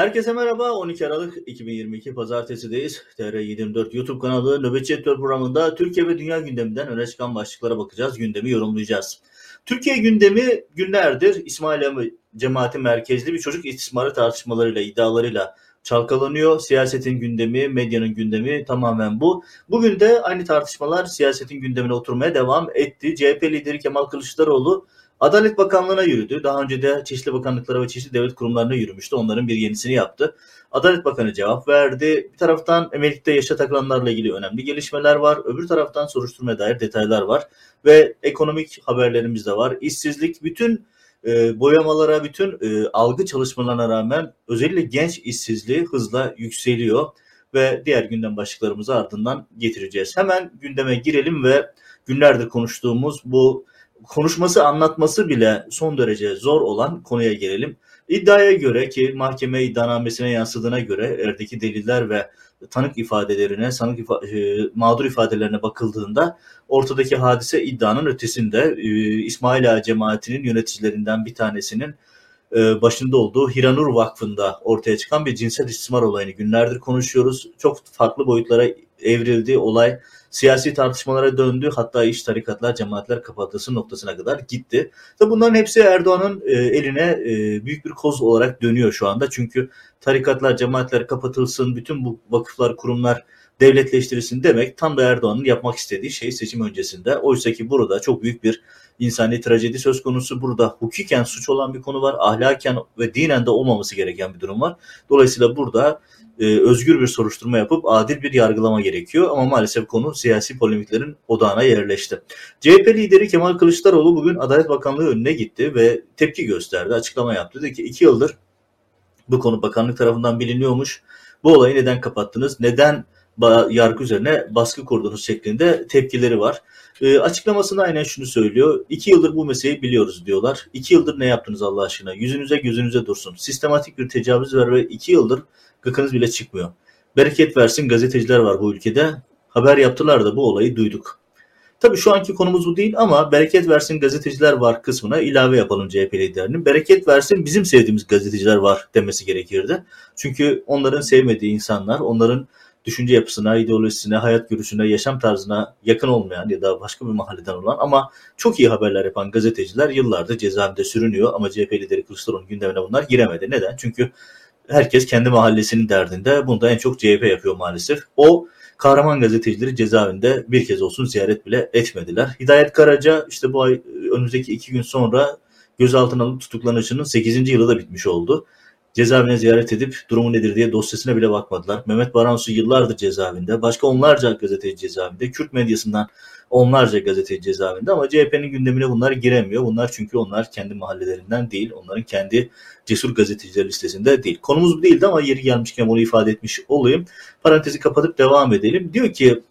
Herkese merhaba. 12 Aralık 2022 Pazartesi'deyiz. TR724 YouTube kanalı Nöbetçi Editör programında Türkiye ve dünya gündeminden öne çıkan başlıklara bakacağız. Gündemi yorumlayacağız. Türkiye gündemi günlerdir İsmail cemaati merkezli bir çocuk istismarı tartışmalarıyla, iddialarıyla çalkalanıyor. Siyasetin gündemi, medyanın gündemi tamamen bu. Bugün de aynı tartışmalar siyasetin gündemine oturmaya devam etti. CHP lideri Kemal Kılıçdaroğlu Adalet Bakanlığı'na yürüdü. Daha önce de çeşitli bakanlıklara ve çeşitli devlet kurumlarına yürümüştü. Onların bir yenisini yaptı. Adalet Bakanı cevap verdi. Bir taraftan emeklilikte yaşa takılanlarla ilgili önemli gelişmeler var. Öbür taraftan soruşturmaya dair detaylar var. Ve ekonomik haberlerimiz de var. İşsizlik bütün e, boyamalara, bütün e, algı çalışmalarına rağmen özellikle genç işsizliği hızla yükseliyor. Ve diğer gündem başlıklarımızı ardından getireceğiz. Hemen gündeme girelim ve günlerdir konuştuğumuz bu konuşması anlatması bile son derece zor olan konuya gelelim. İddiaya göre ki mahkeme iddianamesine yansıdığına göre erdeki deliller ve tanık ifadelerine, sanık ifa e, mağdur ifadelerine bakıldığında ortadaki hadise iddianın ötesinde e, İsmail Ağa cemaatinin yöneticilerinden bir tanesinin e, başında olduğu Hiranur Vakfı'nda ortaya çıkan bir cinsel istismar olayını günlerdir konuşuyoruz. Çok farklı boyutlara evrildi olay siyasi tartışmalara döndü. Hatta iş tarikatlar, cemaatler kapatılsın noktasına kadar gitti. Tabi bunların hepsi Erdoğan'ın e, eline e, büyük bir koz olarak dönüyor şu anda. Çünkü tarikatlar, cemaatler kapatılsın, bütün bu vakıflar, kurumlar devletleştirilsin demek tam da Erdoğan'ın yapmak istediği şey seçim öncesinde. Oysa ki burada çok büyük bir insani trajedi söz konusu. Burada hukuken suç olan bir konu var. Ahlaken ve dinen de olmaması gereken bir durum var. Dolayısıyla burada e, özgür bir soruşturma yapıp adil bir yargılama gerekiyor. Ama maalesef konu siyasi polemiklerin odağına yerleşti. CHP lideri Kemal Kılıçdaroğlu bugün Adalet Bakanlığı önüne gitti ve tepki gösterdi, açıklama yaptı. Dedi ki iki yıldır bu konu bakanlık tarafından biliniyormuş. Bu olayı neden kapattınız? Neden yargı üzerine baskı kurdunuz şeklinde tepkileri var. E, açıklamasında aynen şunu söylüyor. İki yıldır bu meseleyi biliyoruz diyorlar. İki yıldır ne yaptınız Allah aşkına? Yüzünüze gözünüze dursun. Sistematik bir tecavüz var ve iki yıldır gıkınız bile çıkmıyor. Bereket versin gazeteciler var bu ülkede. Haber yaptılar da bu olayı duyduk. Tabii şu anki konumuz bu değil ama bereket versin gazeteciler var kısmına ilave yapalım CHP liderinin. Bereket versin bizim sevdiğimiz gazeteciler var demesi gerekirdi. Çünkü onların sevmediği insanlar, onların düşünce yapısına, ideolojisine, hayat görüşüne, yaşam tarzına yakın olmayan ya da başka bir mahalleden olan ama çok iyi haberler yapan gazeteciler yıllardır cezaevinde sürünüyor ama CHP lideri Kılıçdaroğlu'nun gündemine bunlar giremedi. Neden? Çünkü herkes kendi mahallesinin derdinde. Bunu da en çok CHP yapıyor maalesef. O kahraman gazetecileri cezaevinde bir kez olsun ziyaret bile etmediler. Hidayet Karaca işte bu ay önümüzdeki iki gün sonra gözaltına alıp tutuklanışının 8. yılı da bitmiş oldu cezaevine ziyaret edip durumu nedir diye dosyasına bile bakmadılar. Mehmet Baransu yıllardır cezaevinde. Başka onlarca gazeteci cezaevinde. Kürt medyasından onlarca gazeteci cezaevinde ama CHP'nin gündemine bunlar giremiyor. Bunlar çünkü onlar kendi mahallelerinden değil. Onların kendi cesur gazeteciler listesinde değil. Konumuz bu değildi ama yeri gelmişken bunu ifade etmiş olayım. Parantezi kapatıp devam edelim. Diyor ki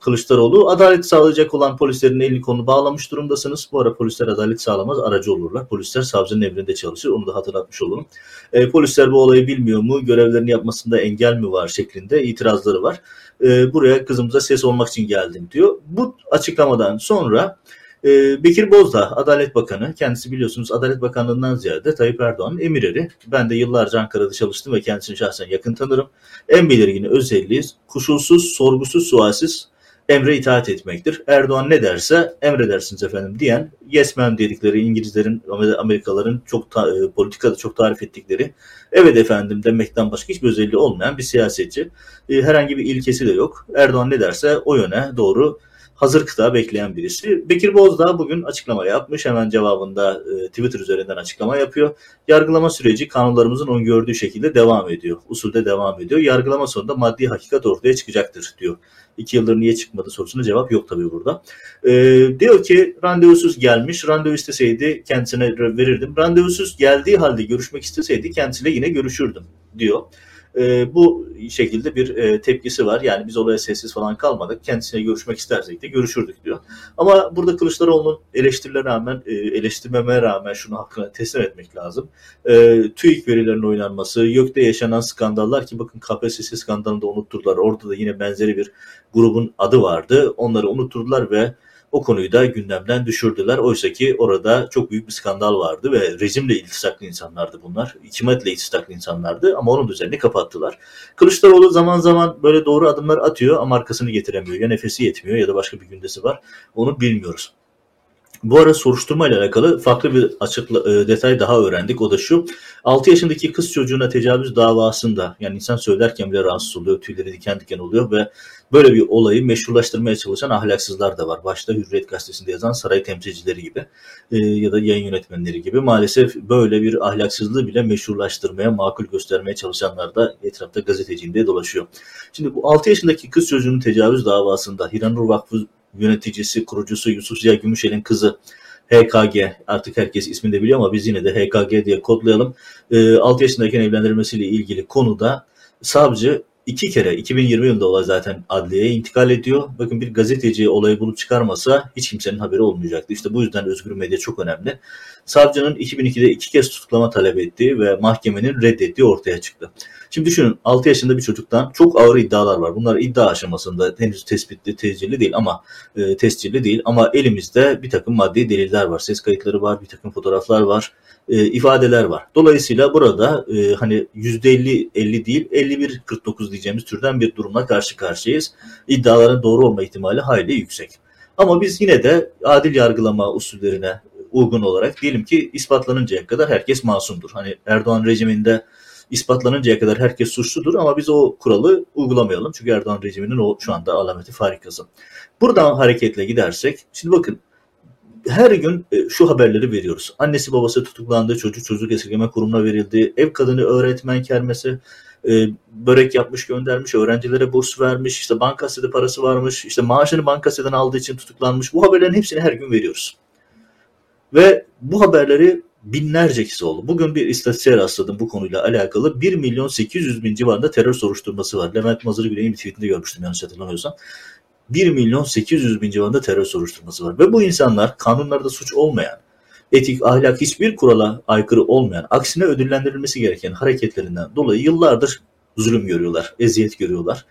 Kılıçdaroğlu adalet sağlayacak olan polislerin elini kolunu bağlamış durumdasınız. Bu ara polisler adalet sağlamaz aracı olurlar. Polisler savcının emrinde çalışır. Onu da hatırlatmış olalım. E, polisler bu olayı bilmiyor mu? Görevlerini yapmasında engel mi var şeklinde itirazları var. E, buraya kızımıza ses olmak için geldim diyor. Bu açıklamadan sonra ee, Bekir Bozdağ, Adalet Bakanı, kendisi biliyorsunuz Adalet Bakanlığı'ndan ziyade Tayyip Erdoğan'ın emirleri. Ben de yıllarca Ankara'da çalıştım ve kendisini şahsen yakın tanırım. En belirgin özelliği kuşulsuz, sorgusuz, sualsiz emre itaat etmektir. Erdoğan ne derse emredersiniz efendim diyen yes ma'am dedikleri İngilizlerin, Amerikalıların çok ta, e, politikada çok tarif ettikleri evet efendim demekten başka hiçbir özelliği olmayan bir siyasetçi. E, herhangi bir ilkesi de yok. Erdoğan ne derse o yöne doğru hazır kıta bekleyen birisi. Bekir Bozdağ bugün açıklama yapmış. Hemen cevabında e, Twitter üzerinden açıklama yapıyor. Yargılama süreci kanunlarımızın öngördüğü şekilde devam ediyor. Usulde devam ediyor. Yargılama sonunda maddi hakikat ortaya çıkacaktır diyor. İki yıldır niye çıkmadı sorusuna cevap yok tabii burada. E, diyor ki randevusuz gelmiş. Randevu isteseydi kendisine verirdim. Randevusuz geldiği halde görüşmek isteseydi kendisiyle yine görüşürdüm diyor e, bu şekilde bir e, tepkisi var. Yani biz olaya sessiz falan kalmadık. Kendisine görüşmek istersek de görüşürdük diyor. Ama burada Kılıçdaroğlu'nun eleştirilere rağmen, e, eleştirmemeye rağmen şunu hakkına teslim etmek lazım. E, TÜİK verilerinin oynanması, YÖK'te yaşanan skandallar ki bakın KPSS skandalını da unutturdular. Orada da yine benzeri bir grubun adı vardı. Onları unutturdular ve o konuyu da gündemden düşürdüler. Oysa ki orada çok büyük bir skandal vardı ve rejimle iltisaklı insanlardı bunlar. Hükümetle iltisaklı insanlardı ama onun üzerine kapattılar. Kılıçdaroğlu zaman zaman böyle doğru adımlar atıyor ama arkasını getiremiyor. Ya nefesi yetmiyor ya da başka bir gündesi var. Onu bilmiyoruz. Bu ara soruşturma ile alakalı farklı bir açıkla, e, detay daha öğrendik. O da şu. 6 yaşındaki kız çocuğuna tecavüz davasında yani insan söylerken bile rahatsız oluyor, tüyleri diken diken oluyor ve böyle bir olayı meşrulaştırmaya çalışan ahlaksızlar da var. Başta Hürriyet Gazetesi'nde yazan saray temsilcileri gibi e, ya da yayın yönetmenleri gibi maalesef böyle bir ahlaksızlığı bile meşrulaştırmaya, makul göstermeye çalışanlar da etrafta gazeteciliğinde dolaşıyor. Şimdi bu 6 yaşındaki kız çocuğunun tecavüz davasında Hiranur Vakfı yöneticisi, kurucusu Yusuf Ziya Gümüşel'in kızı HKG artık herkes ismini de biliyor ama biz yine de HKG diye kodlayalım. E, 6 yaşındayken evlendirilmesiyle ilgili konuda savcı iki kere 2020 yılında olay zaten adliyeye intikal ediyor. Bakın bir gazeteci olayı bulup çıkarmasa hiç kimsenin haberi olmayacaktı. İşte bu yüzden özgür medya çok önemli. Savcının 2002'de iki kez tutuklama talep ettiği ve mahkemenin reddettiği ortaya çıktı. Şimdi düşünün 6 yaşında bir çocuktan çok ağır iddialar var. Bunlar iddia aşamasında henüz tespitli, tescilli değil ama e, tescilli değil ama elimizde bir takım maddi deliller var. Ses kayıtları var, bir takım fotoğraflar var, e, ifadeler var. Dolayısıyla burada e, hani %50 50 değil 51 49 diyeceğimiz türden bir durumla karşı karşıyayız. İddiaların doğru olma ihtimali hayli yüksek. Ama biz yine de adil yargılama usullerine uygun olarak diyelim ki ispatlanıncaya kadar herkes masumdur. Hani Erdoğan rejiminde ispatlanıncaya kadar herkes suçludur ama biz o kuralı uygulamayalım. Çünkü Erdoğan rejiminin o şu anda alameti farikası. Buradan hareketle gidersek, şimdi bakın her gün e, şu haberleri veriyoruz. Annesi babası tutuklandı, çocuk çocuk esirgeme kurumuna verildi, ev kadını öğretmen kermesi, e, börek yapmış göndermiş, öğrencilere burs vermiş, işte bankasede parası varmış, işte maaşını bankaseden aldığı için tutuklanmış. Bu haberlerin hepsini her gün veriyoruz. Ve bu haberleri binlerce kişi oldu. Bugün bir istatistiğe rastladım bu konuyla alakalı. 1 milyon 800 bin civarında terör soruşturması var. Levent Mazır Güney'in bir tweetinde görmüştüm yanlış hatırlamıyorsam. 1 milyon 800 bin civarında terör soruşturması var. Ve bu insanlar kanunlarda suç olmayan, etik, ahlak hiçbir kurala aykırı olmayan, aksine ödüllendirilmesi gereken hareketlerinden dolayı yıllardır zulüm görüyorlar, eziyet görüyorlar.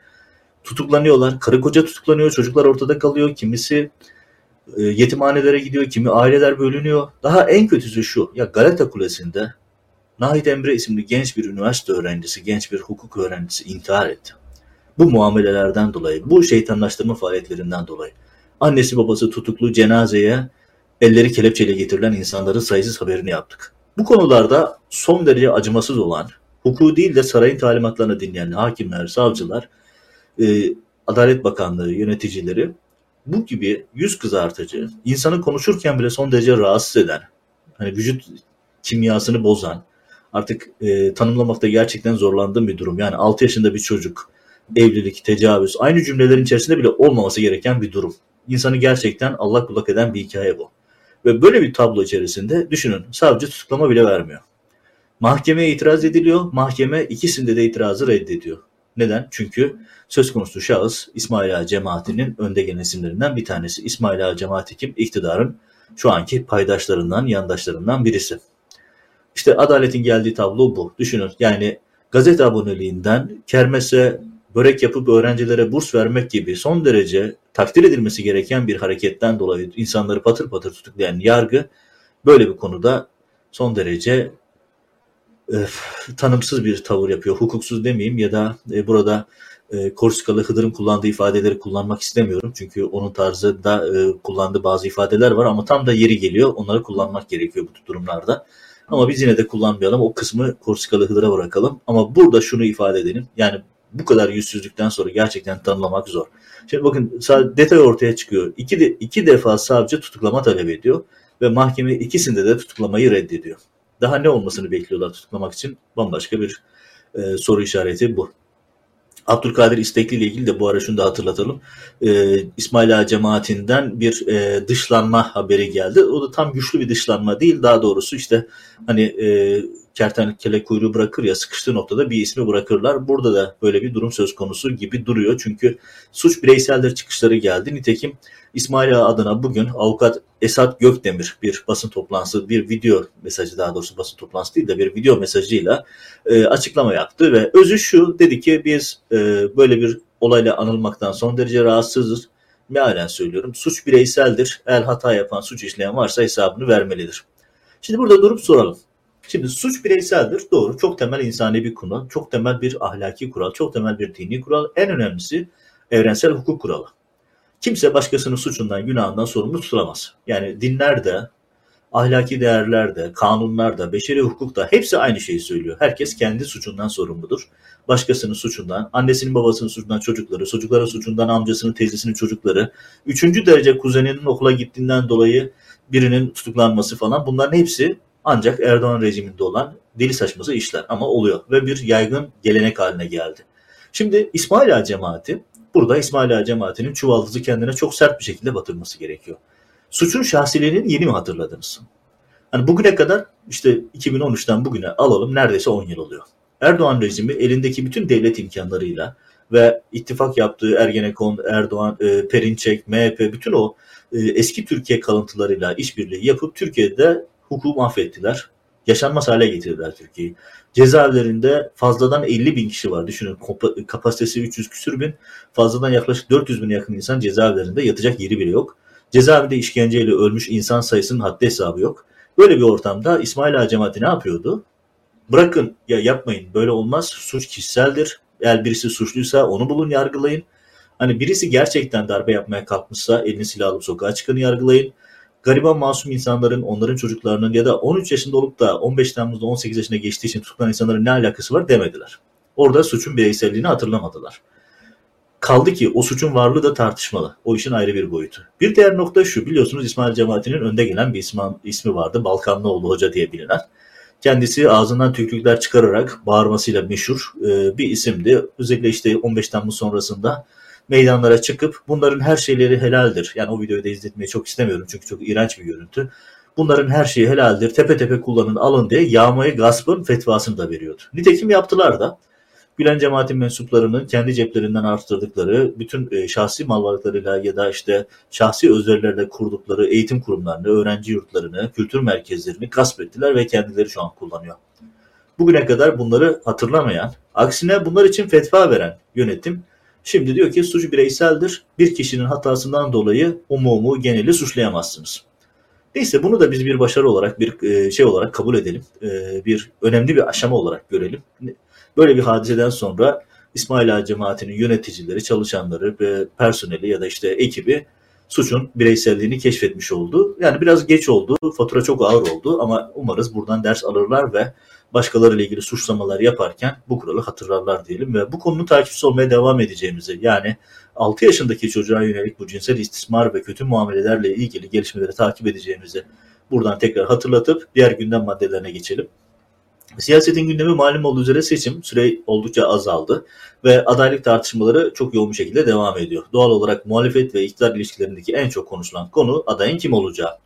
Tutuklanıyorlar, karı koca tutuklanıyor, çocuklar ortada kalıyor, kimisi yetimhanelere gidiyor, kimi aileler bölünüyor. Daha en kötüsü şu, ya Galata Kulesi'nde Nahit Emre isimli genç bir üniversite öğrencisi, genç bir hukuk öğrencisi intihar etti. Bu muamelelerden dolayı, bu şeytanlaştırma faaliyetlerinden dolayı. Annesi babası tutuklu cenazeye elleri kelepçeyle getirilen insanların sayısız haberini yaptık. Bu konularda son derece acımasız olan, hukuku değil de sarayın talimatlarını dinleyen hakimler, savcılar, e, Adalet Bakanlığı yöneticileri bu gibi yüz kızartıcı, insanı konuşurken bile son derece rahatsız eden, hani vücut kimyasını bozan, artık e, tanımlamakta gerçekten zorlandığım bir durum. Yani 6 yaşında bir çocuk, evlilik, tecavüz, aynı cümlelerin içerisinde bile olmaması gereken bir durum. İnsanı gerçekten Allah bullak eden bir hikaye bu. Ve böyle bir tablo içerisinde düşünün savcı tutuklama bile vermiyor. Mahkemeye itiraz ediliyor, mahkeme ikisinde de itirazı reddediyor. Neden? Çünkü söz konusu şahıs İsmail Ağa cemaatinin önde gelen isimlerinden bir tanesi. İsmail Ağa cemaati kim? İktidarın şu anki paydaşlarından, yandaşlarından birisi. İşte adaletin geldiği tablo bu. Düşünün yani gazete aboneliğinden kermese börek yapıp öğrencilere burs vermek gibi son derece takdir edilmesi gereken bir hareketten dolayı insanları patır patır tutuklayan yargı böyle bir konuda son derece e, tanımsız bir tavır yapıyor. Hukuksuz demeyeyim ya da e, burada e, Korskalı Hıdır'ın kullandığı ifadeleri kullanmak istemiyorum. Çünkü onun tarzında e, kullandığı bazı ifadeler var ama tam da yeri geliyor. Onları kullanmak gerekiyor bu durumlarda. Ama biz yine de kullanmayalım. O kısmı Korskalı Hıdır'a bırakalım. Ama burada şunu ifade edelim. Yani bu kadar yüzsüzlükten sonra gerçekten tanımlamak zor. Şimdi bakın detay ortaya çıkıyor. İki, de, iki defa savcı tutuklama talep ediyor ve mahkeme ikisinde de tutuklamayı reddediyor. Daha ne olmasını bekliyorlar tutuklamak için? Bambaşka bir e, soru işareti bu. Abdülkadir İstekli ile ilgili de bu ara şunu da hatırlatalım. Ee, İsmail Ağa cemaatinden bir e, dışlanma haberi geldi. O da tam güçlü bir dışlanma değil. Daha doğrusu işte hani e, kertenkele kuyruğu bırakır ya sıkıştığı noktada bir ismi bırakırlar. Burada da böyle bir durum söz konusu gibi duruyor. Çünkü suç bireyseldir çıkışları geldi. Nitekim İsmail Ağa adına bugün avukat Esat Gökdemir bir basın toplantısı, bir video mesajı daha doğrusu basın toplantısı değil de bir video mesajıyla e, açıklama yaptı ve özü şu dedi ki biz e, böyle bir olayla anılmaktan son derece rahatsızız. mealen söylüyorum. Suç bireyseldir. Eğer hata yapan, suç işleyen varsa hesabını vermelidir. Şimdi burada durup soralım. Şimdi suç bireyseldir. Doğru. Çok temel insani bir konu. Çok temel bir ahlaki kural. Çok temel bir dini kural. En önemlisi evrensel hukuk kuralı. Kimse başkasının suçundan, günahından sorumlu tutulamaz. Yani dinlerde, ahlaki değerlerde, kanunlarda, beşeri hukukta hepsi aynı şeyi söylüyor. Herkes kendi suçundan sorumludur. Başkasının suçundan, annesinin babasının suçundan çocukları, çocukların suçundan amcasının teyzesinin çocukları, üçüncü derece kuzeninin okula gittiğinden dolayı birinin tutuklanması falan bunların hepsi ancak Erdoğan rejiminde olan deli saçması işler ama oluyor ve bir yaygın gelenek haline geldi. Şimdi İsmaila cemaati burada İsmaila cemaatinin çuvaldızı kendine çok sert bir şekilde batırması gerekiyor. Suçun şahsiliğini yeni mi hatırladınız? Hani bugüne kadar işte 2013'ten bugüne alalım neredeyse 10 yıl oluyor. Erdoğan rejimi elindeki bütün devlet imkanlarıyla ve ittifak yaptığı Ergenekon, Erdoğan, e, Perinçek, MHP bütün o e, eski Türkiye kalıntılarıyla işbirliği yapıp Türkiye'de hukuku mahvettiler. Yaşanmaz hale getirdiler Türkiye'yi. Cezaevlerinde fazladan 50 bin kişi var. Düşünün kapasitesi 300 küsür bin. Fazladan yaklaşık 400 bin yakın insan cezaevlerinde yatacak yeri bile yok. Cezaevinde işkenceyle ölmüş insan sayısının haddi hesabı yok. Böyle bir ortamda İsmail Ağa cemaati ne yapıyordu? Bırakın ya yapmayın böyle olmaz suç kişiseldir. Eğer birisi suçluysa onu bulun yargılayın. Hani birisi gerçekten darbe yapmaya kalkmışsa elini silah alıp sokağa çıkanı yargılayın. Gariban masum insanların, onların çocuklarının ya da 13 yaşında olup da 15 Temmuz'da 18 yaşına geçtiği için tutuklanan insanların ne alakası var demediler. Orada suçun bireyselliğini hatırlamadılar. Kaldı ki o suçun varlığı da tartışmalı. O işin ayrı bir boyutu. Bir diğer nokta şu. Biliyorsunuz İsmail Cemaati'nin önde gelen bir ismi, ismi vardı. Balkanlıoğlu Hoca diye bilinen. Kendisi ağzından tükrükler çıkararak bağırmasıyla meşhur e, bir isimdi. Özellikle işte 15 Temmuz sonrasında meydanlara çıkıp bunların her şeyleri helaldir. Yani o videoyu da izletmeyi çok istemiyorum çünkü çok iğrenç bir görüntü. Bunların her şeyi helaldir, tepe tepe kullanın, alın diye yağmayı gaspın fetvasını da veriyordu. Nitekim yaptılar da. Gülen cemaatin mensuplarının kendi ceplerinden arttırdıkları bütün e, şahsi mal varlıklarıyla ya da işte şahsi özverlerle kurdukları eğitim kurumlarını, öğrenci yurtlarını, kültür merkezlerini gasp ettiler ve kendileri şu an kullanıyor. Bugüne kadar bunları hatırlamayan, aksine bunlar için fetva veren yönetim şimdi diyor ki suç bireyseldir. Bir kişinin hatasından dolayı umumu geneli suçlayamazsınız. Neyse bunu da biz bir başarı olarak bir e, şey olarak kabul edelim. E, bir önemli bir aşama olarak görelim. Böyle bir hadiseden sonra İsmail Ağa cemaatinin yöneticileri, çalışanları, ve personeli ya da işte ekibi suçun bireyselliğini keşfetmiş oldu. Yani biraz geç oldu, fatura çok ağır oldu ama umarız buradan ders alırlar ve başkalarıyla ilgili suçlamalar yaparken bu kuralı hatırlarlar diyelim ve bu konunun takipçisi olmaya devam edeceğimizi yani 6 yaşındaki çocuğa yönelik bu cinsel istismar ve kötü muamelelerle ilgili gelişmeleri takip edeceğimizi buradan tekrar hatırlatıp diğer gündem maddelerine geçelim. Siyasetin gündemi malum olduğu üzere seçim süre oldukça azaldı ve adaylık tartışmaları çok yoğun bir şekilde devam ediyor. Doğal olarak muhalefet ve iktidar ilişkilerindeki en çok konuşulan konu adayın kim olacağı.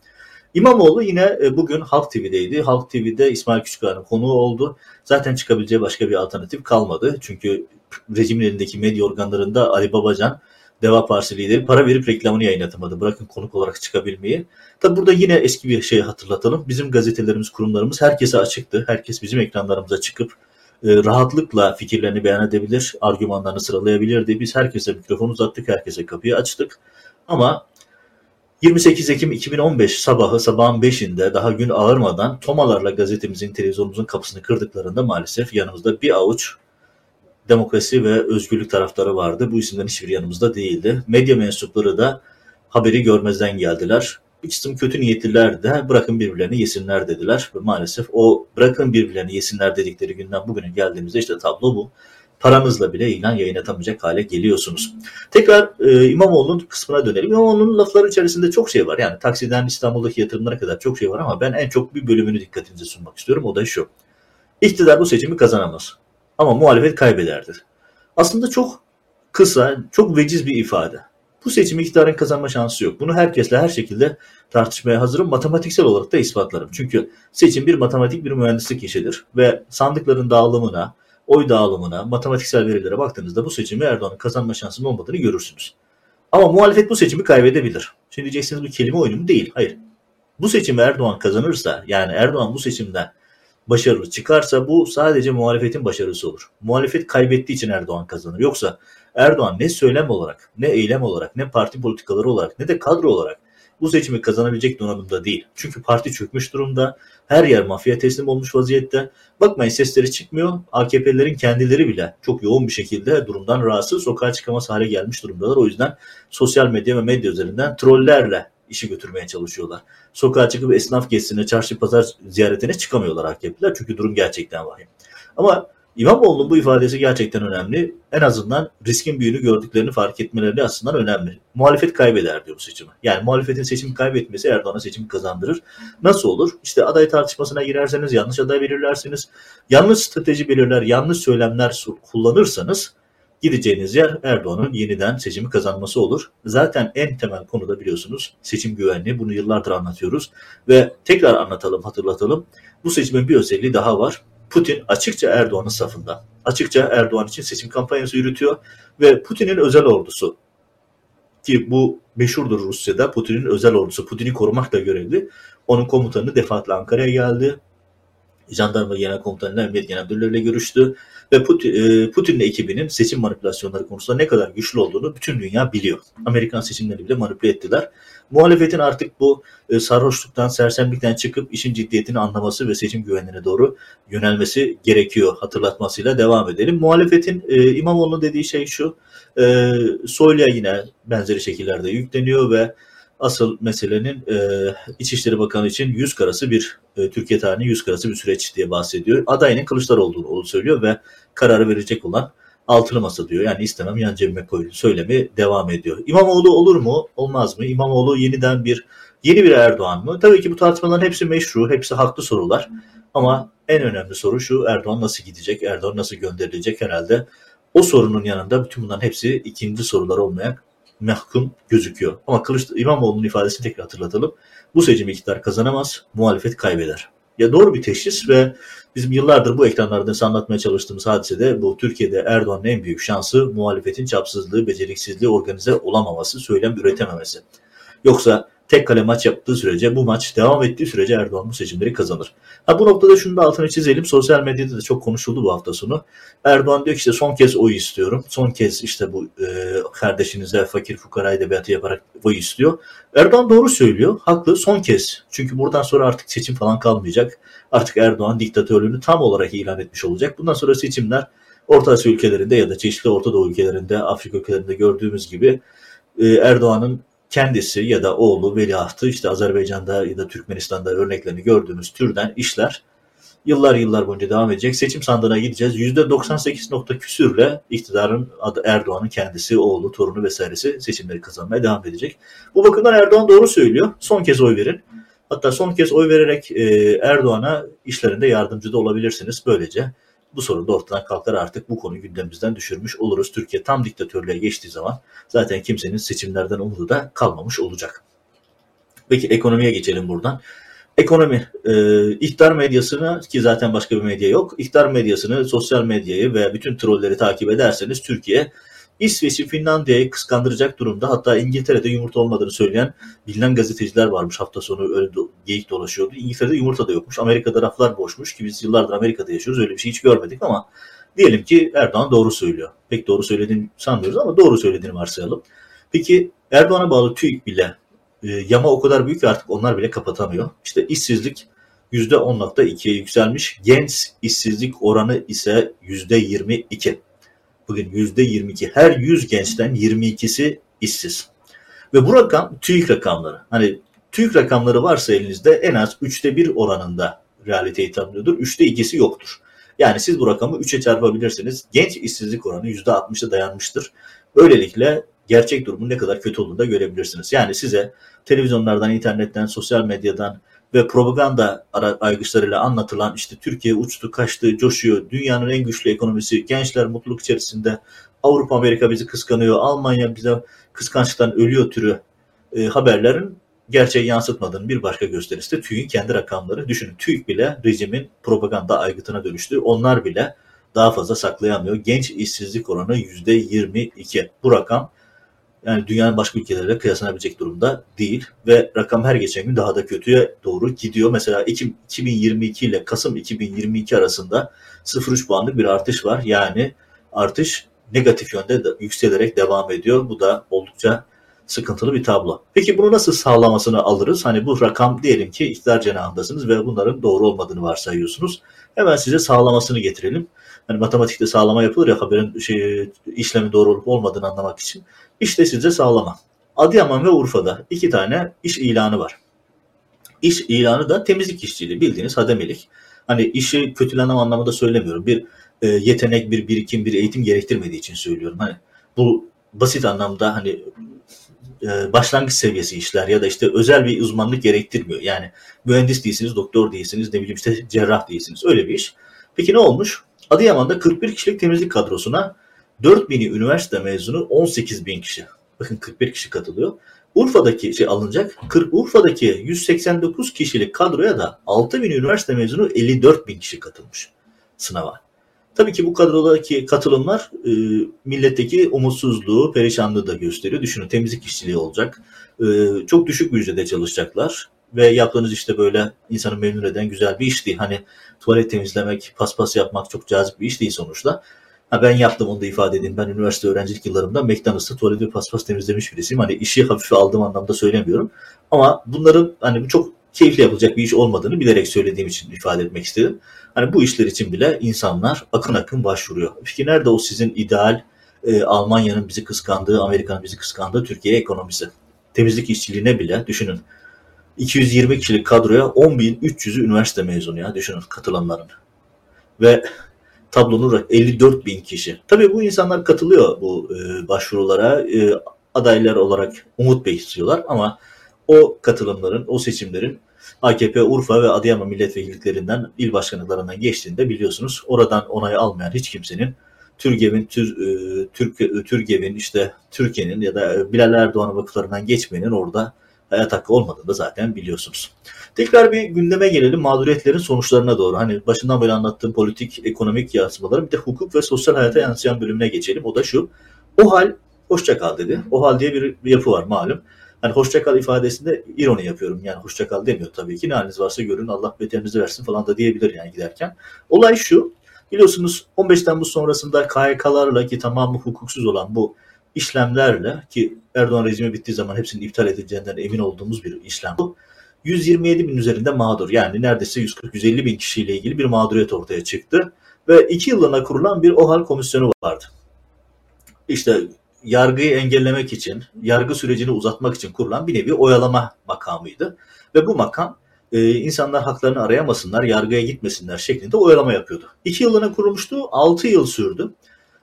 İmamoğlu yine e, bugün Halk TV'deydi. Halk TV'de İsmail Küçükağa'nın konuğu oldu. Zaten çıkabileceği başka bir alternatif kalmadı. Çünkü rejimin elindeki medya organlarında Ali Babacan Deva Partisi lideri para verip reklamını yayınlatamadı. Bırakın konuk olarak çıkabilmeyi. Tabi burada yine eski bir şey hatırlatalım. Bizim gazetelerimiz, kurumlarımız herkese açıktı. Herkes bizim ekranlarımıza çıkıp e, rahatlıkla fikirlerini beyan edebilir, argümanlarını sıralayabilirdi. Biz herkese mikrofon uzattık, herkese kapıyı açtık. Ama 28 Ekim 2015 sabahı sabahın 5'inde daha gün ağırmadan tomalarla gazetemizin, televizyonumuzun kapısını kırdıklarında maalesef yanımızda bir avuç demokrasi ve özgürlük taraftarı vardı. Bu isimden hiçbir yanımızda değildi. Medya mensupları da haberi görmezden geldiler. Bir kısım kötü niyetliler de bırakın birbirlerini yesinler dediler. Ve maalesef o bırakın birbirlerini yesinler dedikleri günden bugüne geldiğimizde işte tablo bu. Paranızla bile ilan yayınlatamayacak hale geliyorsunuz. Tekrar e, İmamoğlu'nun kısmına dönelim. İmamoğlu'nun lafları içerisinde çok şey var. Yani taksiden İstanbul'daki yatırımlara kadar çok şey var ama ben en çok bir bölümünü dikkatinize sunmak istiyorum. O da şu. İktidar bu seçimi kazanamaz. Ama muhalefet kaybederdi. Aslında çok kısa, çok veciz bir ifade. Bu seçimi iktidarın kazanma şansı yok. Bunu herkesle her şekilde tartışmaya hazırım. Matematiksel olarak da ispatlarım. Çünkü seçim bir matematik bir mühendislik işidir. Ve sandıkların dağılımına, oy dağılımına, matematiksel verilere baktığınızda bu seçimi Erdoğan'ın kazanma şansının olmadığını görürsünüz. Ama muhalefet bu seçimi kaybedebilir. Şimdi diyeceksiniz bu kelime oyunu mu? Değil. Hayır. Bu seçimi Erdoğan kazanırsa yani Erdoğan bu seçimden başarılı çıkarsa bu sadece muhalefetin başarısı olur. Muhalefet kaybettiği için Erdoğan kazanır. Yoksa Erdoğan ne söylem olarak, ne eylem olarak, ne parti politikaları olarak, ne de kadro olarak bu seçimi kazanabilecek donanımda değil. Çünkü parti çökmüş durumda. Her yer mafya teslim olmuş vaziyette. Bakmayın sesleri çıkmıyor. AKP'lerin kendileri bile çok yoğun bir şekilde durumdan rahatsız, sokağa çıkamaz hale gelmiş durumdalar. O yüzden sosyal medya ve medya üzerinden trollerle işi götürmeye çalışıyorlar. Sokağa çıkıp esnaf gezisine, çarşı pazar ziyaretine çıkamıyorlar AKP'ler çünkü durum gerçekten vahim. Ama İmamoğlu'nun bu ifadesi gerçekten önemli. En azından riskin büyüğünü gördüklerini fark etmeleri aslında önemli. Muhalefet kaybeder diyor bu seçimi. Yani muhalefetin seçimi kaybetmesi Erdoğan'a seçimi kazandırır. Nasıl olur? İşte aday tartışmasına girerseniz, yanlış aday belirlerseniz, yanlış strateji belirler, yanlış söylemler kullanırsanız gideceğiniz yer Erdoğan'ın yeniden seçimi kazanması olur. Zaten en temel konuda biliyorsunuz seçim güvenliği. Bunu yıllardır anlatıyoruz ve tekrar anlatalım, hatırlatalım. Bu seçimin bir özelliği daha var. Putin açıkça Erdoğan'ın safında. Açıkça Erdoğan için seçim kampanyası yürütüyor ve Putin'in özel ordusu ki bu meşhurdur Rusya'da Putin'in özel ordusu. Putin'i korumakla görevli. Onun komutanı defaatle Ankara'ya geldi. Jandarma Genel Komutanı Emniyet Genel Müdürleriyle görüştü ve Putin, e, Putin'in ekibinin seçim manipülasyonları konusunda ne kadar güçlü olduğunu bütün dünya biliyor. Amerikan seçimlerini bile manipüle ettiler. Muhalefetin artık bu e, sarhoşluktan, sersemlikten çıkıp işin ciddiyetini anlaması ve seçim güvenliğine doğru yönelmesi gerekiyor hatırlatmasıyla devam edelim. Muhalefetin e, İmamoğlu'nun dediği şey şu, Soylu'ya yine benzeri şekillerde yükleniyor ve asıl meselenin e, İçişleri Bakanı için yüz karası bir e, Türkiye tarihinin yüz karası bir süreç diye bahsediyor. Adayının Kılıçdaroğlu olduğunu söylüyor ve kararı verecek olan altılı masa diyor. Yani istemem yan cebime koyun söylemi devam ediyor. İmamoğlu olur mu? Olmaz mı? İmamoğlu yeniden bir yeni bir Erdoğan mı? Tabii ki bu tartışmaların hepsi meşru, hepsi haklı sorular. Ama en önemli soru şu Erdoğan nasıl gidecek? Erdoğan nasıl gönderilecek herhalde? O sorunun yanında bütün bunların hepsi ikinci sorular olmaya mahkum gözüküyor. Ama Kılıç İmamoğlu'nun ifadesini tekrar hatırlatalım. Bu seçimi iktidar kazanamaz, muhalefet kaybeder. Ya doğru bir teşhis ve bizim yıllardır bu ekranlarda anlatmaya çalıştığımız hadisede bu Türkiye'de Erdoğan'ın en büyük şansı muhalefetin çapsızlığı, beceriksizliği, organize olamaması, söylem üretememesi. Yoksa tek kale maç yaptığı sürece bu maç devam ettiği sürece Erdoğan bu seçimleri kazanır. Ha bu noktada şunu da altını çizelim. Sosyal medyada da çok konuşuldu bu hafta sonu. Erdoğan diyor ki işte son kez oy istiyorum. Son kez işte bu e, kardeşinize fakir fukara edebiyatı yaparak oy istiyor. Erdoğan doğru söylüyor. Haklı son kez. Çünkü buradan sonra artık seçim falan kalmayacak. Artık Erdoğan diktatörlüğünü tam olarak ilan etmiş olacak. Bundan sonra seçimler Orta Asya ülkelerinde ya da çeşitli Orta Doğu ülkelerinde, Afrika ülkelerinde gördüğümüz gibi e, Erdoğan'ın kendisi ya da oğlu veliahtı işte Azerbaycan'da ya da Türkmenistan'da örneklerini gördüğümüz türden işler yıllar yıllar boyunca devam edecek. Seçim sandığına gideceğiz. %98 nokta küsürle iktidarın Erdoğan'ın kendisi, oğlu, torunu vesairesi seçimleri kazanmaya devam edecek. Bu bakımdan Erdoğan doğru söylüyor. Son kez oy verin. Hatta son kez oy vererek Erdoğan'a işlerinde yardımcı da olabilirsiniz. Böylece bu sorun da ortadan kalkar artık bu konuyu gündemimizden düşürmüş oluruz. Türkiye tam diktatörlüğe geçtiği zaman zaten kimsenin seçimlerden umudu da kalmamış olacak. Peki ekonomiye geçelim buradan. Ekonomi, e, ihtar medyasını ki zaten başka bir medya yok. İhtar medyasını, sosyal medyayı ve bütün trolleri takip ederseniz Türkiye İsveç'i Finlandiya'yı kıskandıracak durumda. Hatta İngiltere'de yumurta olmadığını söyleyen bilinen gazeteciler varmış hafta sonu öyle do- geyik dolaşıyordu. İngiltere'de yumurta da yokmuş. Amerika'da raflar boşmuş ki biz yıllardır Amerika'da yaşıyoruz. Öyle bir şey hiç görmedik ama diyelim ki Erdoğan doğru söylüyor. Pek doğru söylediğini sanmıyoruz ama doğru söylediğini varsayalım. Peki Erdoğan'a bağlı TÜİK bile e, yama o kadar büyük ki artık onlar bile kapatamıyor. İşte işsizlik %10.2'ye yükselmiş. Genç işsizlik oranı ise %22. Bugün %22. Her 100 gençten 22'si işsiz. Ve bu rakam TÜİK rakamları. Hani TÜİK rakamları varsa elinizde en az 3'te 1 oranında realiteyi tanımlıyordur. 3'te 2'si yoktur. Yani siz bu rakamı 3'e çarpabilirsiniz. Genç işsizlik oranı %60'a dayanmıştır. Böylelikle gerçek durumun ne kadar kötü olduğunu da görebilirsiniz. Yani size televizyonlardan, internetten, sosyal medyadan, ve propaganda aygıçlarıyla anlatılan işte Türkiye uçtu, kaçtı, coşuyor, dünyanın en güçlü ekonomisi, gençler mutluluk içerisinde, Avrupa, Amerika bizi kıskanıyor, Almanya bize kıskançlıktan ölüyor türü e, haberlerin gerçeği yansıtmadığının bir başka gösterisi de TÜİK'in kendi rakamları. Düşünün TÜİK bile rejimin propaganda aygıtına dönüştü. Onlar bile daha fazla saklayamıyor. Genç işsizlik oranı %22. Bu rakam yani dünyanın başka ülkeleriyle kıyaslanabilecek durumda değil ve rakam her geçen gün daha da kötüye doğru gidiyor. Mesela Ekim 2022 ile Kasım 2022 arasında 0,3 puanlık bir artış var. Yani artış negatif yönde de yükselerek devam ediyor. Bu da oldukça sıkıntılı bir tablo. Peki bunu nasıl sağlamasını alırız? Hani bu rakam diyelim ki iktidar cenahındasınız ve bunların doğru olmadığını varsayıyorsunuz. Hemen size sağlamasını getirelim. Hani matematikte sağlama yapılır ya haberin şey, işlemi doğru olup olmadığını anlamak için. İşte size sağlama. Adıyaman ve Urfa'da iki tane iş ilanı var. İş ilanı da temizlik işçiliği bildiğiniz hademelik. Hani işi kötülenem anlamında söylemiyorum. Bir e, yetenek, bir birikim, bir eğitim gerektirmediği için söylüyorum. Hani bu basit anlamda hani e, başlangıç seviyesi işler ya da işte özel bir uzmanlık gerektirmiyor. Yani mühendis değilsiniz, doktor değilsiniz, ne bileyim işte cerrah değilsiniz. Öyle bir iş. Peki ne olmuş? Adıyaman'da 41 kişilik temizlik kadrosuna 4000'i üniversite mezunu 18 bin kişi. Bakın 41 kişi katılıyor. Urfa'daki şey alınacak. 40 Urfa'daki 189 kişilik kadroya da 6000 üniversite mezunu 54 bin kişi katılmış sınava. Tabii ki bu kadrodaki katılımlar e, milletteki umutsuzluğu, perişanlığı da gösteriyor. Düşünün temizlik işçiliği olacak. E, çok düşük bir ücrete çalışacaklar. Ve yaptığınız işte böyle insanı memnun eden güzel bir iş değil. Hani tuvalet temizlemek, paspas yapmak çok cazip bir iş değil sonuçta. Ha ben yaptım onu da ifade edeyim. Ben üniversite öğrencilik yıllarımda McDonald's'ta tuvalet ve paspas temizlemiş birisiyim. Hani işi hafife aldığım anlamda söylemiyorum. Ama bunların hani bu çok keyifli yapılacak bir iş olmadığını bilerek söylediğim için ifade etmek istedim. Hani bu işler için bile insanlar akın akın başvuruyor. Peki nerede o sizin ideal e, Almanya'nın bizi kıskandığı, Amerika'nın bizi kıskandığı Türkiye ekonomisi? Temizlik işçiliğine bile düşünün. 220 kişilik kadroya 10.300'ü üniversite mezunu ya düşünün katılanların. Ve tablonun 54 bin kişi. Tabii bu insanlar katılıyor bu e, başvurulara. E, adaylar olarak umut besliyorlar ama o katılımların, o seçimlerin AKP Urfa ve Adıyaman milletvekillerinden, il başkanlıklarından geçtiğinde biliyorsunuz oradan onay almayan hiç kimsenin Türgev'in, Tür, e, Türk, Türgev'in işte Türkiye'nin ya da Bilal Erdoğan'ın vakıflarından geçmenin orada hayat hakkı olmadığını da zaten biliyorsunuz. Tekrar bir gündeme gelelim mağduriyetlerin sonuçlarına doğru. Hani başından beri anlattığım politik, ekonomik yansımaları bir de hukuk ve sosyal hayata yansıyan bölümüne geçelim. O da şu. O hal hoşça kal dedi. O hal diye bir, yapı var malum. Hani hoşçakal ifadesinde ironi yapıyorum. Yani hoşçakal demiyor tabii ki. Ne haliniz varsa görün Allah beterinizi versin falan da diyebilir yani giderken. Olay şu. Biliyorsunuz 15 Temmuz sonrasında KHK'larla ki tamamı hukuksuz olan bu işlemlerle ki Erdoğan rejimi bittiği zaman hepsinin iptal edileceğinden emin olduğumuz bir işlem bu. 127 bin üzerinde mağdur yani neredeyse 140-150 bin kişiyle ilgili bir mağduriyet ortaya çıktı. Ve iki yılına kurulan bir OHAL komisyonu vardı. İşte yargıyı engellemek için, yargı sürecini uzatmak için kurulan bir nevi oyalama makamıydı. Ve bu makam e, insanlar haklarını arayamasınlar, yargıya gitmesinler şeklinde oyalama yapıyordu. İki yılına kurulmuştu, altı yıl sürdü.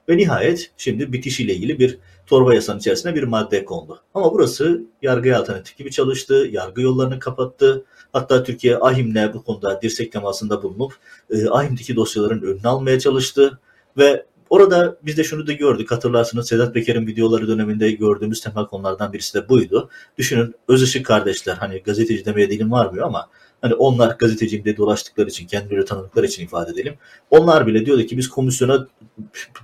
Ve nihayet şimdi bitişiyle ilgili bir torba yasanın içerisine bir madde kondu. Ama burası yargıya alternatif gibi çalıştı, yargı yollarını kapattı. Hatta Türkiye AHİM'le bu konuda dirsek temasında bulunup e, AHİM'deki dosyaların önünü almaya çalıştı. Ve Orada biz de şunu da gördük. Hatırlarsınız Sedat Peker'in videoları döneminde gördüğümüz temel konulardan birisi de buydu. Düşünün Özışık kardeşler hani gazeteci demeye dilim varmıyor ama hani onlar gazeteciyim diye dolaştıkları için kendileri tanıdıkları için ifade edelim. Onlar bile diyordu ki biz komisyona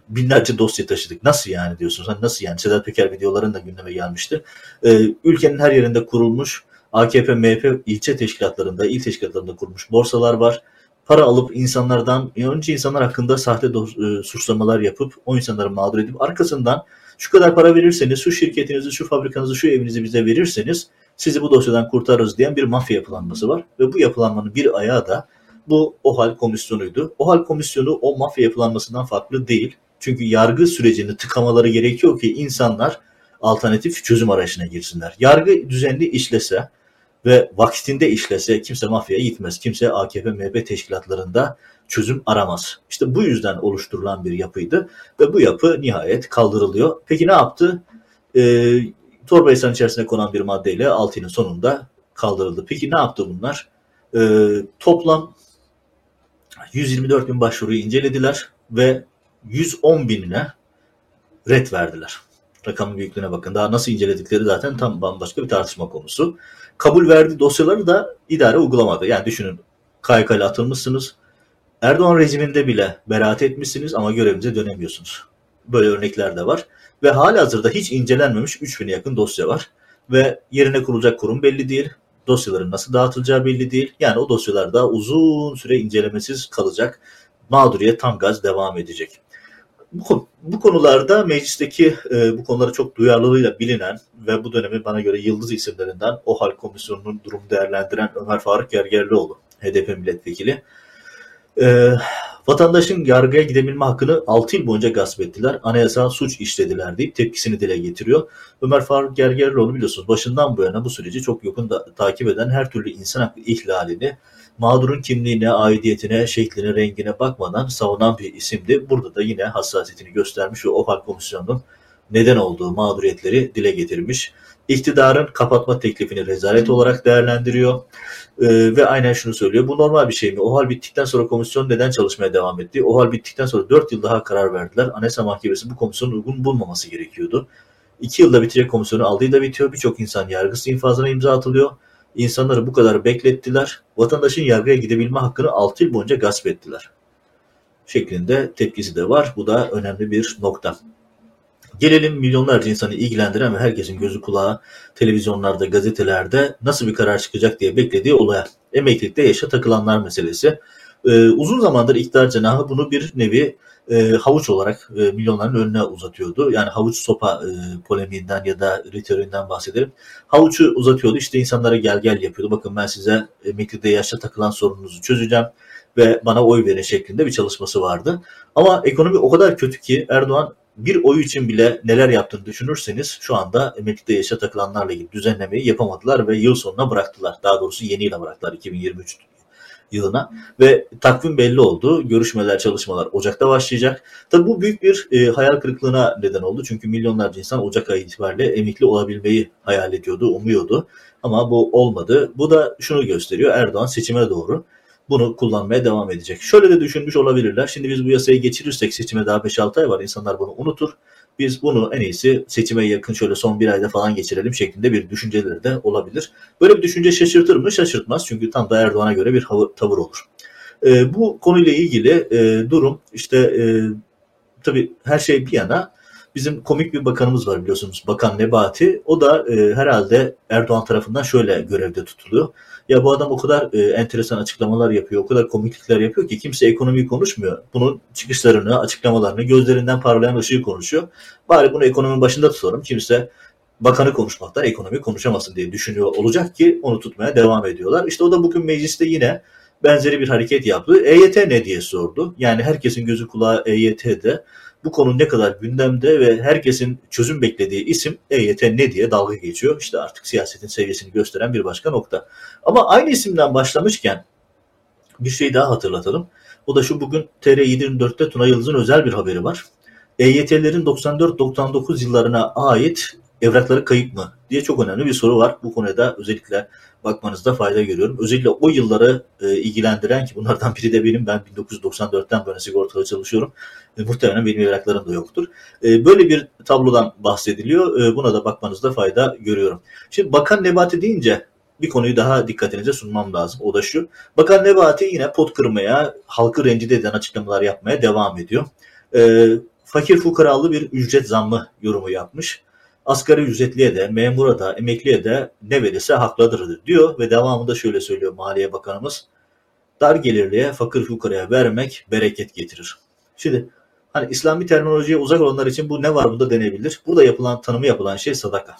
binlerce dosya taşıdık. Nasıl yani diyorsunuz? Hani nasıl yani? Sedat Peker videolarında gündeme gelmişti. Ee, ülkenin her yerinde kurulmuş AKP, MHP ilçe teşkilatlarında, il teşkilatlarında kurulmuş borsalar var para alıp insanlardan önce insanlar hakkında sahte e, suçlamalar yapıp o insanları mağdur edip arkasından şu kadar para verirseniz şu şirketinizi, şu fabrikanızı, şu evinizi bize verirseniz sizi bu dosyadan kurtarırız diyen bir mafya yapılanması var. Ve bu yapılanmanın bir ayağı da bu OHAL komisyonuydu. OHAL komisyonu o mafya yapılanmasından farklı değil. Çünkü yargı sürecini tıkamaları gerekiyor ki insanlar alternatif çözüm arayışına girsinler. Yargı düzenli işlese, ve vaktinde işlese kimse mafyaya gitmez. Kimse AKP, MHP teşkilatlarında çözüm aramaz. İşte bu yüzden oluşturulan bir yapıydı ve bu yapı nihayet kaldırılıyor. Peki ne yaptı? E, torba yasanın içerisine konan bir maddeyle 6'nın sonunda kaldırıldı. Peki ne yaptı bunlar? E, toplam 124 bin başvuruyu incelediler ve 110 binine ret verdiler. Rakamın büyüklüğüne bakın. Daha nasıl inceledikleri zaten tam bambaşka bir tartışma konusu. Kabul verdiği dosyaları da idare uygulamadı. Yani düşünün KYK'lı atılmışsınız. Erdoğan rejiminde bile beraat etmişsiniz ama görevinize dönemiyorsunuz. Böyle örnekler de var. Ve hala hazırda hiç incelenmemiş 3000'e yakın dosya var. Ve yerine kurulacak kurum belli değil. Dosyaların nasıl dağıtılacağı belli değil. Yani o dosyalar da uzun süre incelemesiz kalacak. Mağduriye tam gaz devam edecek. bu, bu konularda meclisteki e, bu konulara çok duyarlılığıyla bilinen ve bu dönemi bana göre yıldız isimlerinden OHAL Komisyonu'nun durumu değerlendiren Ömer Faruk Gergerlioğlu, HDP milletvekili. E, vatandaşın yargıya gidebilme hakkını 6 yıl boyunca gasp ettiler. Anayasal suç işlediler deyip tepkisini dile getiriyor. Ömer Faruk Gergerlioğlu biliyorsunuz başından bu yana bu süreci çok yakın da, takip eden her türlü insan hakkı ihlalini mağdurun kimliğine, aidiyetine, şekline, rengine bakmadan savunan bir isimdi. Burada da yine hassasiyetini göstermiş ve OHAL Komisyonu'nun neden olduğu mağduriyetleri dile getirmiş. İktidarın kapatma teklifini rezalet olarak değerlendiriyor ee, ve aynen şunu söylüyor. Bu normal bir şey mi? OHAL bittikten sonra komisyon neden çalışmaya devam etti? OHAL bittikten sonra 4 yıl daha karar verdiler. Anayasa Mahkemesi bu komisyonun uygun bulmaması gerekiyordu. 2 yılda bitecek komisyonu aldığıyla bitiyor. Birçok insan yargısı infazına imza atılıyor. İnsanları bu kadar beklettiler. Vatandaşın yargıya gidebilme hakkını 6 yıl boyunca gasp ettiler. Şeklinde tepkisi de var. Bu da önemli bir nokta. Gelelim milyonlarca insanı ilgilendiren ve herkesin gözü kulağı televizyonlarda, gazetelerde nasıl bir karar çıkacak diye beklediği olaya. Emeklilikte yaşa takılanlar meselesi. Ee, uzun zamandır iktidar cenahı bunu bir nevi e, havuç olarak e, milyonların önüne uzatıyordu. Yani havuç sopa e, polemiğinden ya da ritüelinden bahsedelim. Havuçu uzatıyordu işte insanlara gel gel yapıyordu. Bakın ben size emeklilikte yaşa takılan sorununuzu çözeceğim ve bana oy verin şeklinde bir çalışması vardı. Ama ekonomi o kadar kötü ki Erdoğan bir oy için bile neler yaptığını düşünürseniz şu anda emeklilikte yaşa takılanlarla ilgili düzenlemeyi yapamadılar ve yıl sonuna bıraktılar. Daha doğrusu yeni yıla bıraktılar 2023 yılına ve takvim belli oldu. Görüşmeler, çalışmalar Ocak'ta başlayacak. Tabii bu büyük bir e, hayal kırıklığına neden oldu. Çünkü milyonlarca insan Ocak ayı itibariyle emekli olabilmeyi hayal ediyordu, umuyordu. Ama bu olmadı. Bu da şunu gösteriyor. Erdoğan seçime doğru bunu kullanmaya devam edecek. Şöyle de düşünmüş olabilirler. Şimdi biz bu yasayı geçirirsek seçime daha 5-6 ay var. İnsanlar bunu unutur. Biz bunu en iyisi seçime yakın şöyle son bir ayda falan geçirelim şeklinde bir düşünceleri de olabilir. Böyle bir düşünce şaşırtır mı? Şaşırtmaz. Çünkü tam da Erdoğan'a göre bir tavır olur. E, bu konuyla ilgili e, durum işte e, tabii her şey bir yana bizim komik bir bakanımız var biliyorsunuz Bakan Nebati. O da e, herhalde Erdoğan tarafından şöyle görevde tutuluyor. Ya bu adam o kadar e, enteresan açıklamalar yapıyor, o kadar komiklikler yapıyor ki kimse ekonomiyi konuşmuyor. Bunun çıkışlarını, açıklamalarını, gözlerinden parlayan ışığı konuşuyor. Bari bunu ekonominin başında tutalım. Kimse bakanı konuşmaktan ekonomi konuşamasın diye düşünüyor olacak ki onu tutmaya devam ediyorlar. İşte o da bugün mecliste yine benzeri bir hareket yaptı. EYT ne diye sordu. Yani herkesin gözü kulağı EYT'de bu konu ne kadar gündemde ve herkesin çözüm beklediği isim EYT ne diye dalga geçiyor. İşte artık siyasetin seviyesini gösteren bir başka nokta. Ama aynı isimden başlamışken bir şey daha hatırlatalım. O da şu bugün TR724'te Tuna Yıldız'ın özel bir haberi var. EYT'lerin 94-99 yıllarına ait evrakları kayıp mı diye çok önemli bir soru var. Bu konuda özellikle bakmanızda fayda görüyorum. Özellikle o yılları e, ilgilendiren ki bunlardan biri de benim. Ben 1994'ten böyle sigortalı çalışıyorum. E, muhtemelen benim evraklarım da yoktur. E, böyle bir tablodan bahsediliyor. E, buna da bakmanızda fayda görüyorum. Şimdi Bakan Nebati deyince bir konuyu daha dikkatinize sunmam lazım. O da şu. Bakan Nebati yine pot kırmaya, halkı rencide eden açıklamalar yapmaya devam ediyor. E, fakir fukaralı bir ücret zammı yorumu yapmış asgari ücretliye de, memura da, emekliye de ne verirse haklıdır diyor ve devamında şöyle söylüyor Maliye Bakanımız. Dar gelirliye, fakir fukaraya vermek bereket getirir. Şimdi hani İslami terminolojiye uzak olanlar için bu ne var bunda denebilir. Burada yapılan tanımı yapılan şey sadaka.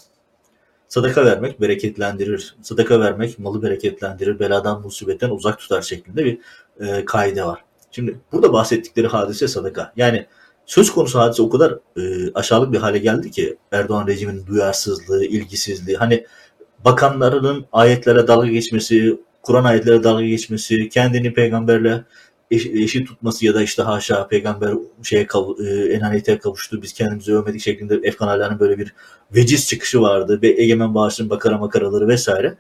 Sadaka vermek bereketlendirir. Sadaka vermek malı bereketlendirir. Beladan musibetten uzak tutar şeklinde bir e, kaide var. Şimdi burada bahsettikleri hadise sadaka. Yani söz konusu hadise o kadar e, aşağılık bir hale geldi ki Erdoğan rejiminin duyarsızlığı, ilgisizliği, hani bakanlarının ayetlere dalga geçmesi, Kur'an ayetlere dalga geçmesi, kendini peygamberle eş, eşit tutması ya da işte haşa peygamber şeye kav, e, enaniyete kavuştu biz kendimizi övmedik şeklinde Efkan Ala'nın böyle bir veciz çıkışı vardı ve Egemen Bağış'ın bakara makaraları vesaire.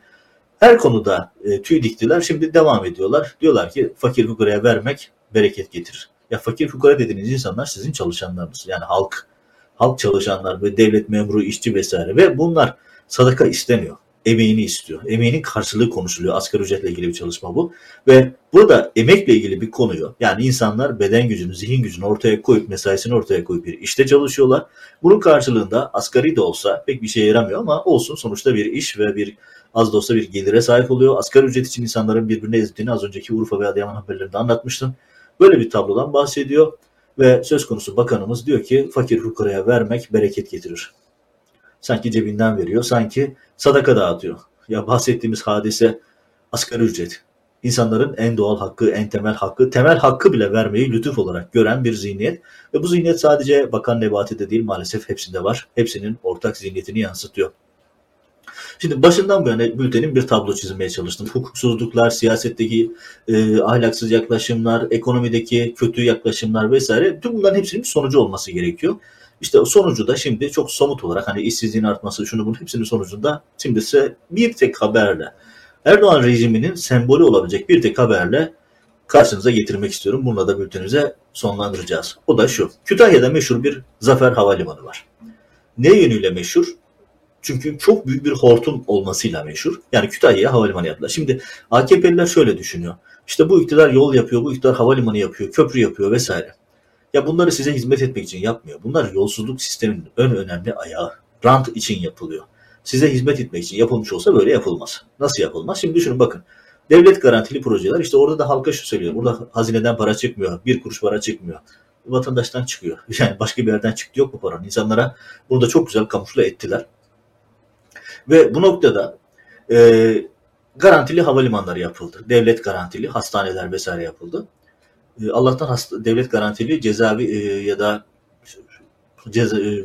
Her konuda e, tüy diktiler. Şimdi devam ediyorlar. Diyorlar ki fakir fukaraya vermek bereket getirir. Ya fakir fukara dediğiniz insanlar sizin çalışanlarınız. Yani halk, halk çalışanlar ve devlet memuru, işçi vesaire ve bunlar sadaka istemiyor. Emeğini istiyor. Emeğinin karşılığı konuşuluyor. Asgari ücretle ilgili bir çalışma bu. Ve burada emekle ilgili bir konuyu yani insanlar beden gücünü, zihin gücünü ortaya koyup mesaisini ortaya koyup bir işte çalışıyorlar. Bunun karşılığında asgari de olsa pek bir şey yaramıyor ama olsun sonuçta bir iş ve bir az da olsa bir gelire sahip oluyor. Asgari ücret için insanların birbirine ezdiğini az önceki Urfa ve Adıyaman haberlerinde anlatmıştım. Böyle bir tablodan bahsediyor. Ve söz konusu bakanımız diyor ki fakir fukaraya vermek bereket getirir. Sanki cebinden veriyor, sanki sadaka dağıtıyor. Ya bahsettiğimiz hadise asgari ücret. İnsanların en doğal hakkı, en temel hakkı, temel hakkı bile vermeyi lütuf olarak gören bir zihniyet. Ve bu zihniyet sadece Bakan Nebati'de değil maalesef hepsinde var. Hepsinin ortak zihniyetini yansıtıyor. Şimdi başından bu yana bültenin bir tablo çizmeye çalıştım. Hukuksuzluklar, siyasetteki e, ahlaksız yaklaşımlar, ekonomideki kötü yaklaşımlar vesaire tüm bunların hepsinin bir sonucu olması gerekiyor. İşte sonucu da şimdi çok somut olarak hani işsizliğin artması, şunu bunun hepsinin sonucunda şimdi size bir tek haberle Erdoğan rejiminin sembolü olabilecek bir tek haberle karşınıza getirmek istiyorum. Bununla da bültenimize sonlandıracağız. O da şu. Kütahya'da meşhur bir Zafer Havalimanı var. Ne yönüyle meşhur? Çünkü çok büyük bir hortum olmasıyla meşhur. Yani Kütahya'ya havalimanı yaptılar. Şimdi AKP'liler şöyle düşünüyor. İşte bu iktidar yol yapıyor, bu iktidar havalimanı yapıyor, köprü yapıyor vesaire. Ya bunları size hizmet etmek için yapmıyor. Bunlar yolsuzluk sisteminin ön önemli ayağı. Rant için yapılıyor. Size hizmet etmek için yapılmış olsa böyle yapılmaz. Nasıl yapılmaz? Şimdi düşünün bakın. Devlet garantili projeler işte orada da halka şu söylüyor. Burada hazineden para çıkmıyor. Bir kuruş para çıkmıyor. Vatandaştan çıkıyor. Yani başka bir yerden çıktı yok bu paranın. İnsanlara bunu da çok güzel kamufle ettiler. Ve bu noktada e, garantili havalimanları yapıldı. Devlet garantili hastaneler vesaire yapıldı. E, Allah'tan hasta, devlet garantili cezaevi e, ya da ceza, e,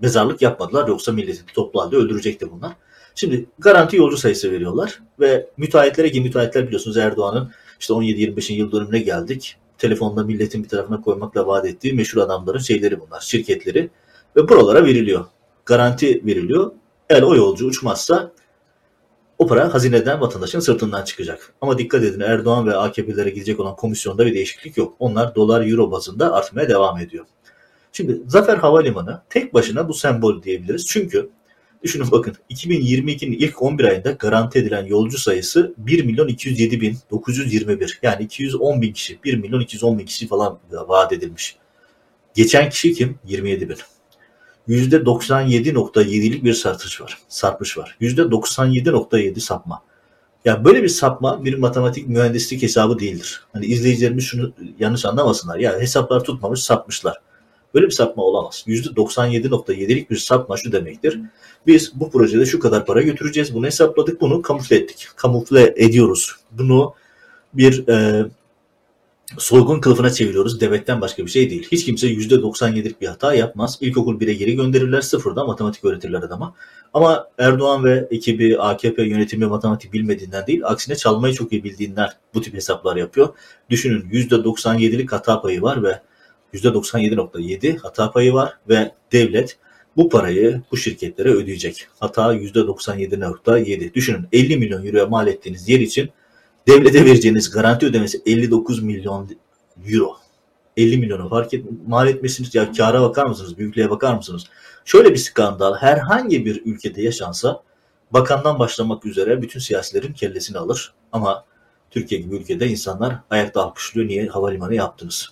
mezarlık yapmadılar. Yoksa milleti toplu halde öldürecekti bunlar. Şimdi garanti yolcu sayısı veriyorlar ve müteahhitlere ki müteahhitler biliyorsunuz Erdoğan'ın işte 17-25'in yıl dönümüne geldik. Telefonda milletin bir tarafına koymakla vaat ettiği meşhur adamların şeyleri bunlar, şirketleri ve buralara veriliyor. Garanti veriliyor. Eğer o yolcu uçmazsa o para hazineden vatandaşın sırtından çıkacak. Ama dikkat edin Erdoğan ve AKP'lere gidecek olan komisyonda bir değişiklik yok. Onlar dolar euro bazında artmaya devam ediyor. Şimdi Zafer Havalimanı tek başına bu sembol diyebiliriz. Çünkü düşünün bakın 2022'nin ilk 11 ayında garanti edilen yolcu sayısı 1 milyon 207 bin 921 yani 210 bin kişi 1 milyon 210 bin kişi falan vaat edilmiş. Geçen kişi kim? 27 bin. %97.7'lik bir sartış var. Sarpış var. %97.7 sapma. Ya böyle bir sapma bir matematik mühendislik hesabı değildir. Hani izleyicilerimiz şunu yanlış anlamasınlar. Ya hesaplar tutmamış sapmışlar. Böyle bir sapma olamaz. %97.7'lik bir sapma şu demektir. Biz bu projede şu kadar para götüreceğiz. Bunu hesapladık. Bunu kamufle ettik. Kamufle ediyoruz. Bunu bir e, soygun kılıfına çeviriyoruz. Devetten başka bir şey değil. Hiç kimse %97'lik bir hata yapmaz. İlkokul 1'e geri gönderirler. Sıfırdan matematik öğretirler adama. Ama Erdoğan ve ekibi AKP yönetimi matematik bilmediğinden değil, aksine çalmayı çok iyi bildiğinden bu tip hesaplar yapıyor. Düşünün %97'lik hata payı var ve %97.7 hata payı var ve devlet bu parayı bu şirketlere ödeyecek. Hata %97.7. Düşünün 50 milyon euroya mal ettiğiniz yer için devlete vereceğiniz garanti ödemesi 59 milyon euro. 50 milyonu fark et, mal etmesiniz ya kâra bakar mısınız? Büyüklüğe bakar mısınız? Şöyle bir skandal herhangi bir ülkede yaşansa bakandan başlamak üzere bütün siyasilerin kellesini alır. Ama Türkiye gibi ülkede insanlar ayakta alkışlıyor. Niye? Havalimanı yaptınız.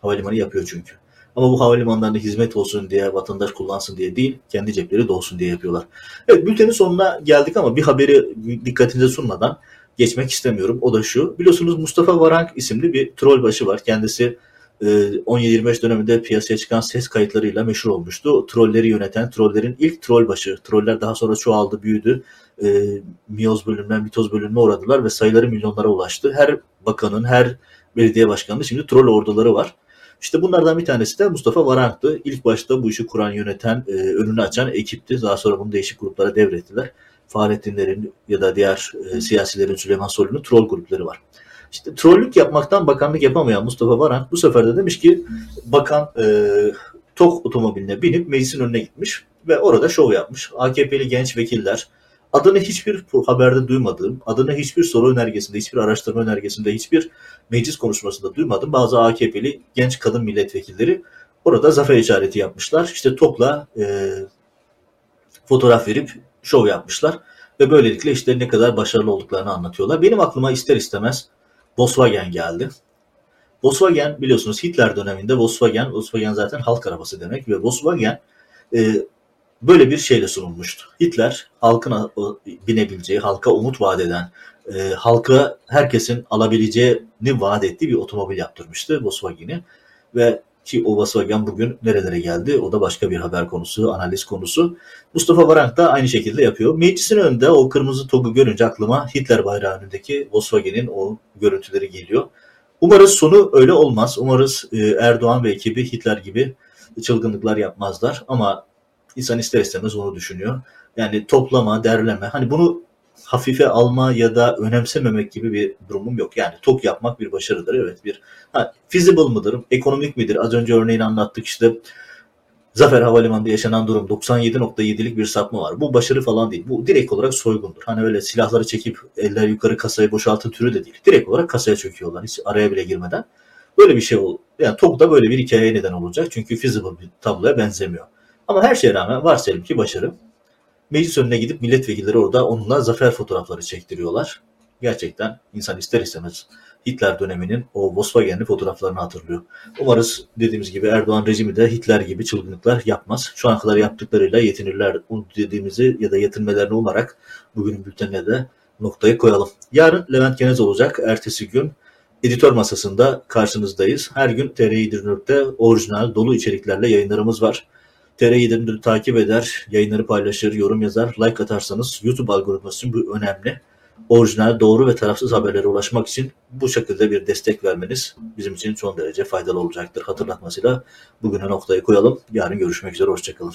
Havalimanı yapıyor çünkü. Ama bu havalimanlarında hizmet olsun diye, vatandaş kullansın diye değil, kendi cepleri dolsun diye yapıyorlar. Evet, bültenin sonuna geldik ama bir haberi dikkatinize sunmadan geçmek istemiyorum. O da şu. Biliyorsunuz Mustafa Varank isimli bir troll başı var. Kendisi 17-25 e, döneminde piyasaya çıkan ses kayıtlarıyla meşhur olmuştu. Trolleri yöneten, trollerin ilk troll başı. Troller daha sonra çoğaldı, büyüdü. E, miyoz bölünme, mitoz bölünme uğradılar ve sayıları milyonlara ulaştı. Her bakanın, her belediye başkanının şimdi troll orduları var. İşte bunlardan bir tanesi de Mustafa Varank'tı. İlk başta bu işi kuran, yöneten, e, önünü açan ekipti. Daha sonra bunu değişik gruplara devrettiler. Fahrettinlerin ya da diğer e, siyasilerin Süleyman Soylu'nun troll grupları var. İşte trollük yapmaktan bakanlık yapamayan Mustafa Varank bu sefer de demiş ki bakan e, TOK otomobiline binip meclisin önüne gitmiş ve orada şov yapmış. AKP'li genç vekiller, adını hiçbir haberde duymadığım, adını hiçbir soru önergesinde, hiçbir araştırma önergesinde, hiçbir meclis konuşmasında duymadım. Bazı AKP'li genç kadın milletvekilleri orada zafer işareti yapmışlar. İşte topla e, fotoğraf verip şov yapmışlar. Ve böylelikle işte ne kadar başarılı olduklarını anlatıyorlar. Benim aklıma ister istemez Volkswagen geldi. Volkswagen biliyorsunuz Hitler döneminde Volkswagen, Volkswagen zaten halk arabası demek ve Volkswagen e, böyle bir şeyle sunulmuştu. Hitler halkın binebileceği, halka umut vaat eden, e, halka herkesin alabileceğini vaat ettiği bir otomobil yaptırmıştı Volkswagen'i. Ve Ki o Volkswagen bugün nerelere geldi? O da başka bir haber konusu, analiz konusu. Mustafa Varank da aynı şekilde yapıyor. Meclisin önünde o kırmızı togu görünce aklıma Hitler bayrağı önündeki Volkswagen'in o görüntüleri geliyor. Umarız sonu öyle olmaz. Umarız e, Erdoğan ve ekibi Hitler gibi çılgınlıklar yapmazlar. Ama insan ister istemez onu düşünüyor. Yani toplama, derleme. Hani bunu hafife alma ya da önemsememek gibi bir durumum yok. Yani tok yapmak bir başarıdır. Evet bir ha, feasible mıdır? Ekonomik midir? Az önce örneğini anlattık işte Zafer Havalimanı'nda yaşanan durum 97.7'lik bir sapma var. Bu başarı falan değil. Bu direkt olarak soygundur. Hani öyle silahları çekip eller yukarı kasayı boşaltın türü de değil. Direkt olarak kasaya çöküyorlar hiç araya bile girmeden. Böyle bir şey ol. Yani TOG da böyle bir hikayeye neden olacak. Çünkü feasible bir tabloya benzemiyor. Ama her şeye rağmen varsayalım ki başarı. Meclis önüne gidip milletvekilleri orada onunla zafer fotoğrafları çektiriyorlar. Gerçekten insan ister istemez Hitler döneminin o Volkswagen'li fotoğraflarını hatırlıyor. Umarız dediğimiz gibi Erdoğan rejimi de Hitler gibi çılgınlıklar yapmaz. Şu ana kadar yaptıklarıyla yetinirler dediğimizi ya da yetinmelerini olarak bugünün bültenine de noktayı koyalım. Yarın Levent Genez olacak. Ertesi gün editör masasında karşınızdayız. Her gün TR24'te orijinal dolu içeriklerle yayınlarımız var. TR24'ü takip eder, yayınları paylaşır, yorum yazar, like atarsanız YouTube algoritması için bu önemli orijinal, doğru ve tarafsız haberlere ulaşmak için bu şekilde bir destek vermeniz bizim için son derece faydalı olacaktır. Hatırlatmasıyla bugüne noktayı koyalım. Yarın görüşmek üzere, hoşçakalın.